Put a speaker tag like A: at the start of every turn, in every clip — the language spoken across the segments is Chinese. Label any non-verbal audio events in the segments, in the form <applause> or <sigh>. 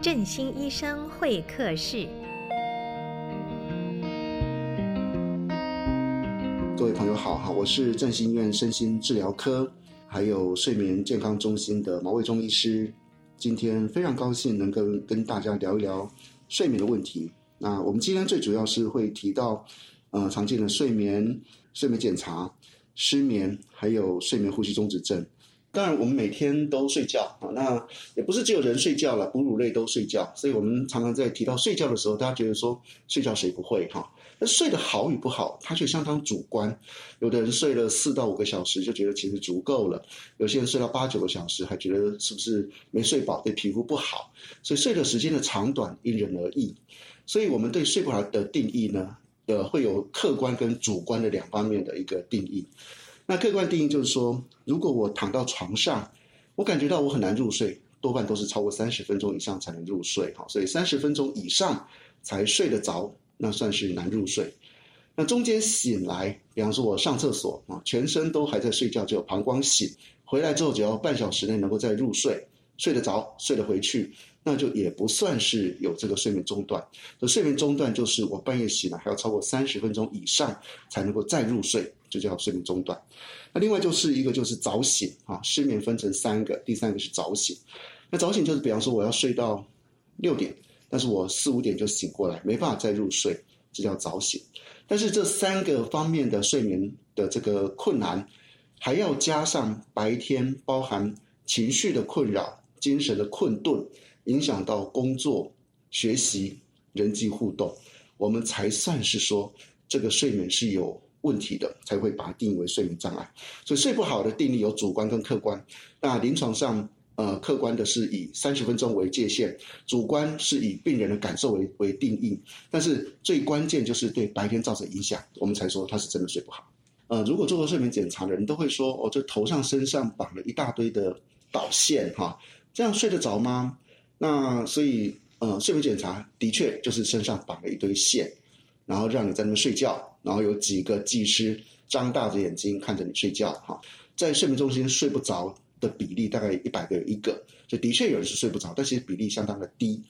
A: 振兴医生会客室。
B: 各位朋友好，哈，我是振兴医院身心治疗科，还有睡眠健康中心的毛卫忠医师。今天非常高兴能够跟大家聊一聊睡眠的问题。那我们今天最主要是会提到，呃，常见的睡眠、睡眠检查、失眠，还有睡眠呼吸中止症。当然，我们每天都睡觉啊，那也不是只有人睡觉了，哺乳类都睡觉。所以我们常常在提到睡觉的时候，大家觉得说睡觉谁不会哈？那睡得好与不好，它却相当主观。有的人睡了四到五个小时就觉得其实足够了，有些人睡到八九个小时还觉得是不是没睡饱，对皮肤不好。所以睡的时间的长短因人而异。所以我们对睡不好的定义呢，呃，会有客观跟主观的两方面的一个定义。那客观定义就是说，如果我躺到床上，我感觉到我很难入睡，多半都是超过三十分钟以上才能入睡，哈，所以三十分钟以上才睡得着，那算是难入睡。那中间醒来，比方说我上厕所啊，全身都还在睡觉，只有膀胱醒，回来之后只要半小时内能够再入睡，睡得着，睡得回去。那就也不算是有这个睡眠中断。所以睡眠中断就是我半夜醒来还要超过三十分钟以上才能够再入睡，就叫睡眠中断。那另外就是一个就是早醒啊，失眠分成三个，第三个是早醒。那早醒就是比方说我要睡到六点，但是我四五点就醒过来，没办法再入睡，这叫早醒。但是这三个方面的睡眠的这个困难，还要加上白天包含情绪的困扰、精神的困顿。影响到工作、学习、人际互动，我们才算是说这个睡眠是有问题的，才会把它定义为睡眠障碍。所以睡不好的定义有主观跟客观。那临床上，呃，客观的是以三十分钟为界限，主观是以病人的感受为为定义。但是最关键就是对白天造成影响，我们才说他是真的睡不好。呃，如果做过睡眠检查的人都会说，哦，这头上身上绑了一大堆的导线，哈，这样睡得着吗？那所以，呃，睡眠检查的确就是身上绑了一堆线，然后让你在那边睡觉，然后有几个技师张大着眼睛看着你睡觉，哈，在睡眠中心睡不着的比例大概一百个有一个，所以的确有人是睡不着，但其实比例相当的低。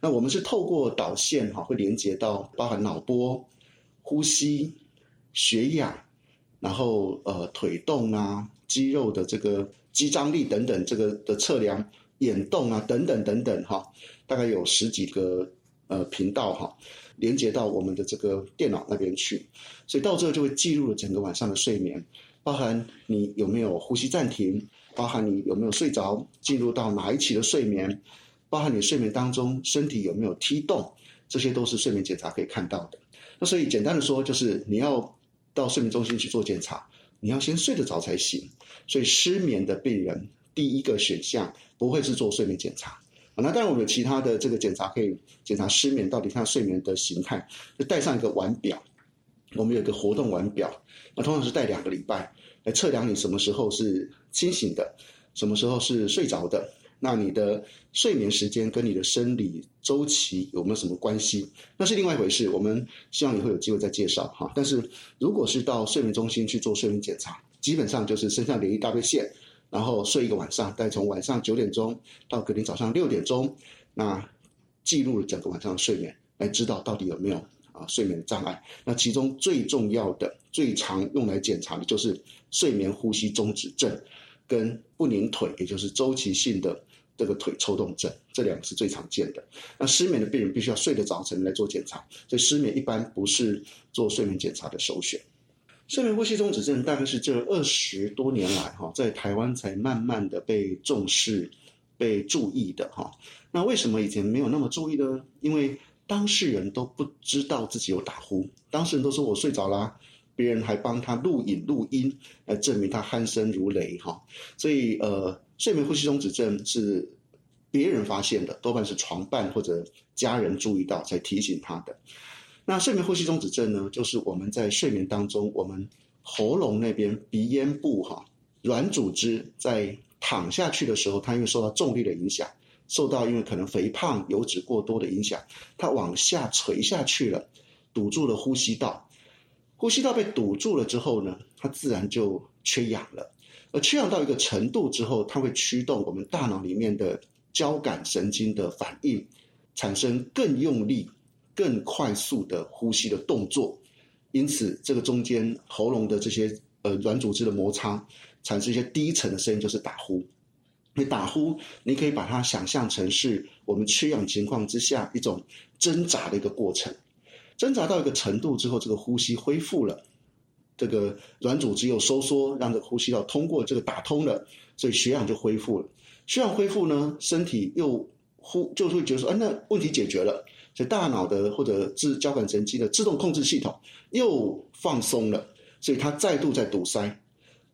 B: 那我们是透过导线哈，会连接到包含脑波、呼吸、血氧，然后呃腿动啊、肌肉的这个肌张力等等这个的测量。眼动啊，等等等等，哈，大概有十几个呃频道哈，连接到我们的这个电脑那边去，所以到最后就会记录了整个晚上的睡眠，包含你有没有呼吸暂停，包含你有没有睡着，进入到哪一期的睡眠，包含你睡眠当中身体有没有踢动，这些都是睡眠检查可以看到的。那所以简单的说，就是你要到睡眠中心去做检查，你要先睡得着才行。所以失眠的病人，第一个选项不会是做睡眠检查，那当然我们有其他的这个检查可以检查失眠到底它睡眠的形态，就带上一个腕表，我们有一个活动腕表，那通常是带两个礼拜来测量你什么时候是清醒的，什么时候是睡着的，那你的睡眠时间跟你的生理周期有没有什么关系？那是另外一回事，我们希望以后有机会再介绍哈。但是如果是到睡眠中心去做睡眠检查，基本上就是身上连一大堆线。然后睡一个晚上，大概从晚上九点钟到隔天早上六点钟，那记录了整个晚上的睡眠，来知道到底有没有啊睡眠障碍。那其中最重要的、最常用来检查的就是睡眠呼吸中止症跟不宁腿，也就是周期性的这个腿抽动症，这两个是最常见的。那失眠的病人必须要睡得早晨来做检查，所以失眠一般不是做睡眠检查的首选。睡眠呼吸中止症大概是这二十多年来哈，在台湾才慢慢的被重视、被注意的哈。那为什么以前没有那么注意呢？因为当事人都不知道自己有打呼，当事人都说我睡着啦，别人还帮他录影录音来证明他鼾声如雷哈。所以呃，睡眠呼吸中止症是别人发现的，多半是床伴或者家人注意到才提醒他的。那睡眠呼吸中止症呢，就是我们在睡眠当中，我们喉咙那边鼻咽部哈软组织在躺下去的时候，它因为受到重力的影响，受到因为可能肥胖、油脂过多的影响，它往下垂下去了，堵住了呼吸道。呼吸道被堵住了之后呢，它自然就缺氧了。而缺氧到一个程度之后，它会驱动我们大脑里面的交感神经的反应，产生更用力、更快速的呼吸的动作。因此，这个中间喉咙的这些呃软组织的摩擦，产生一些低沉的声音，就是打呼。你打呼，你可以把它想象成是我们缺氧情况之下一种挣扎的一个过程。挣扎到一个程度之后，这个呼吸恢复了，这个软组织又收缩，让这个呼吸道通过这个打通了，所以血氧就恢复了。血氧恢复呢，身体又呼就会觉得说，啊，那问题解决了，所以大脑的或者自交感神经的自动控制系统又放松了，所以它再度在堵塞，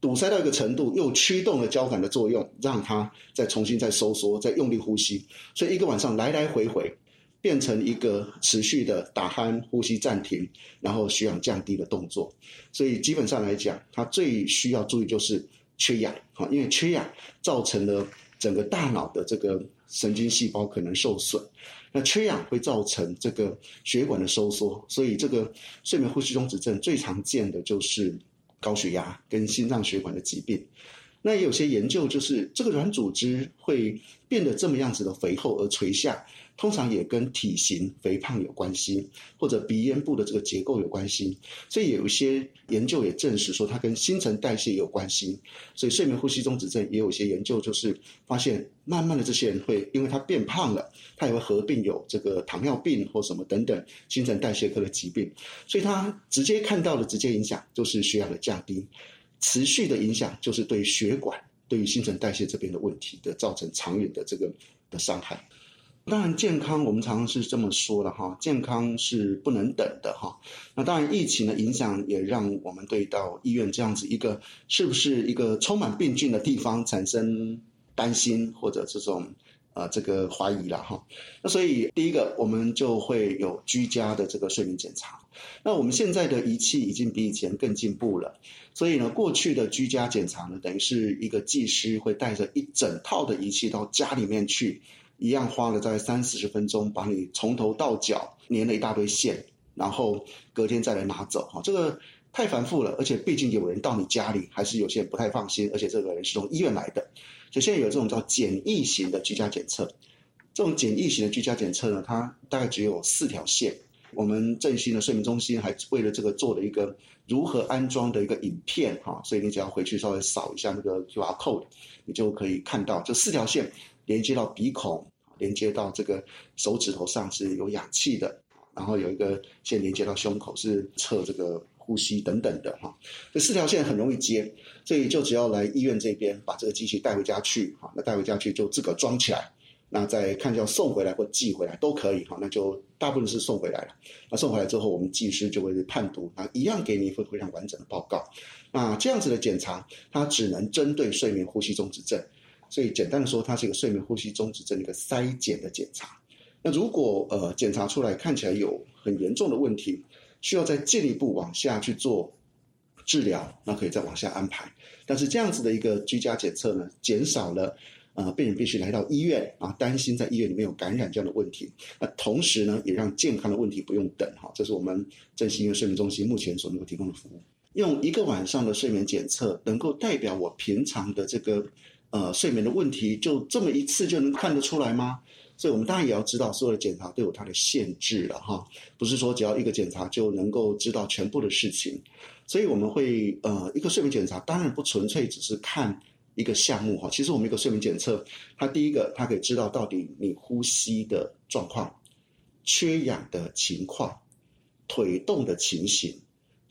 B: 堵塞到一个程度，又驱动了交感的作用，让它再重新再收缩，再用力呼吸，所以一个晚上来来回回。变成一个持续的打鼾、呼吸暂停，然后血氧降低的动作。所以基本上来讲，它最需要注意就是缺氧，哈因为缺氧造成了整个大脑的这个神经细胞可能受损。那缺氧会造成这个血管的收缩，所以这个睡眠呼吸中止症最常见的就是高血压跟心脏血管的疾病。那也有些研究就是这个软组织会变得这么样子的肥厚而垂下。通常也跟体型肥胖有关系，或者鼻咽部的这个结构有关系，所以有一些研究也证实说它跟新陈代谢有关系。所以睡眠呼吸中止症也有些研究，就是发现慢慢的这些人会因为他变胖了，他也会合并有这个糖尿病或什么等等新陈代谢科的疾病。所以他直接看到的直接影响就是血氧的降低，持续的影响就是对血管、对于新陈代谢这边的问题的造成长远的这个的伤害。当然，健康我们常常是这么说的哈，健康是不能等的哈。那当然，疫情的影响也让我们对到医院这样子一个是不是一个充满病菌的地方产生担心或者这种呃这个怀疑了哈。那所以第一个，我们就会有居家的这个睡眠检查。那我们现在的仪器已经比以前更进步了，所以呢，过去的居家检查呢，等于是一个技师会带着一整套的仪器到家里面去。一样花了大概三四十分钟，把你从头到脚粘了一大堆线，然后隔天再来拿走。哈，这个太繁复了，而且毕竟有人到你家里，还是有些人不太放心。而且这个人是从医院来的，所以现在有这种叫简易型的居家检测。这种简易型的居家检测呢，它大概只有四条线。我们振兴的睡眠中心还为了这个做了一个如何安装的一个影片。哈，所以你只要回去稍微扫一下那个 QR code，你就可以看到这四条线连接到鼻孔。连接到这个手指头上是有氧气的，然后有一个线连接到胸口是测这个呼吸等等的哈。这四条线很容易接，所以就只要来医院这边把这个机器带回家去哈，那带回家去就自个装起来，那再看要送回来或寄回来都可以哈。那就大部分是送回来了。那送回来之后，我们技师就会判读，那一样给你一份非常完整的报告。那这样子的检查，它只能针对睡眠呼吸中止症。所以简单的说，它是一个睡眠呼吸中止症的一个筛检的检查。那如果呃检查出来看起来有很严重的问题，需要再进一步往下去做治疗，那可以再往下安排。但是这样子的一个居家检测呢，减少了呃病人必须来到医院啊，担心在医院里面有感染这样的问题。那同时呢，也让健康的问题不用等哈。这是我们振兴医院睡眠中心目前所能够提供的服务。用一个晚上的睡眠检测，能够代表我平常的这个。呃，睡眠的问题就这么一次就能看得出来吗？所以我们当然也要知道，所有的检查都有它的限制了哈，不是说只要一个检查就能够知道全部的事情。所以我们会呃，一个睡眠检查当然不纯粹只是看一个项目哈。其实我们一个睡眠检测，它第一个它可以知道到底你呼吸的状况、缺氧的情况、腿动的情形。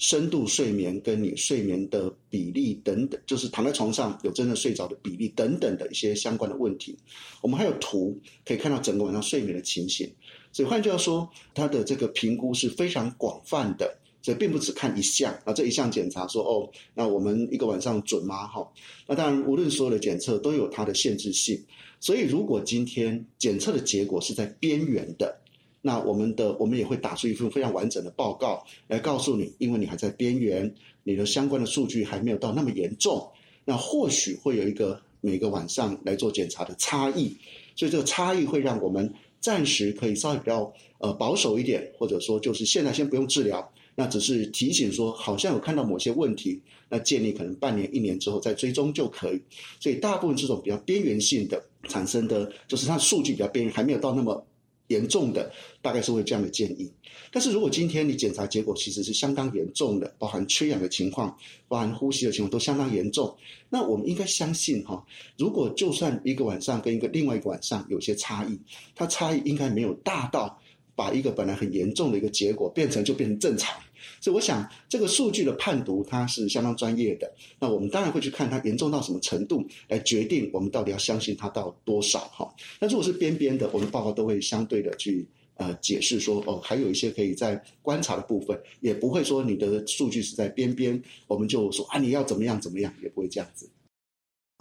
B: 深度睡眠跟你睡眠的比例等等，就是躺在床上有真的睡着的比例等等的一些相关的问题。我们还有图可以看到整个晚上睡眠的情形。所以换句话说，它的这个评估是非常广泛的，所以并不只看一项啊。这一项检查说哦，那我们一个晚上准吗？哈，那当然，无论所有的检测都有它的限制性。所以如果今天检测的结果是在边缘的。那我们的我们也会打出一份非常完整的报告来告诉你，因为你还在边缘，你的相关的数据还没有到那么严重，那或许会有一个每个晚上来做检查的差异，所以这个差异会让我们暂时可以稍微比较呃保守一点，或者说就是现在先不用治疗，那只是提醒说，好像有看到某些问题，那建议可能半年、一年之后再追踪就可以。所以大部分这种比较边缘性的产生的，就是它数据比较边缘，还没有到那么严重的，大概是会这样的建议。但是如果今天你检查结果其实是相当严重的，包含缺氧的情况，包含呼吸的情况都相当严重，那我们应该相信哈，如果就算一个晚上跟一个另外一个晚上有些差异，它差异应该没有大到。把一个本来很严重的一个结果变成就变成正常，所以我想这个数据的判读它是相当专业的。那我们当然会去看它严重到什么程度，来决定我们到底要相信它到多少哈。那如果是边边的，我们报告都会相对的去呃解释说哦，还有一些可以在观察的部分，也不会说你的数据是在边边，我们就说啊你要怎么样怎么样，也不会这样子。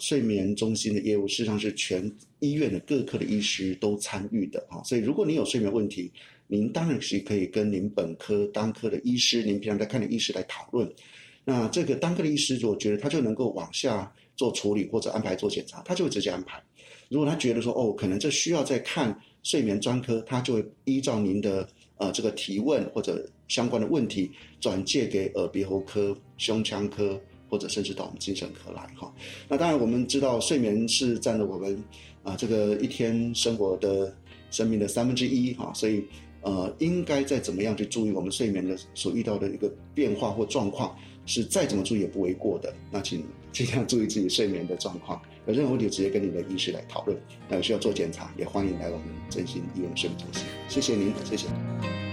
B: 睡眠中心的业务事实上是全医院的各科的医师都参与的啊，所以如果您有睡眠问题，您当然是可以跟您本科当科的医师，您平常在看的医师来讨论。那这个当科的医师，我觉得他就能够往下做处理或者安排做检查，他就会直接安排。如果他觉得说哦，可能这需要再看睡眠专科，他就会依照您的呃这个提问或者相关的问题转介给耳鼻喉科、胸腔科。或者甚至到我们精神科来哈，那当然我们知道睡眠是占了我们啊、这个一天生活的生命的三分之一哈，所以呃应该再怎么样去注意我们睡眠的所遇到的一个变化或状况，是再怎么注意也不为过的。那请 <laughs> 尽量注意自己睡眠的状况，有任何问题直接跟你的医师来讨论。那需要做检查，也欢迎来我们振兴医院睡眠中心。谢谢您，谢谢。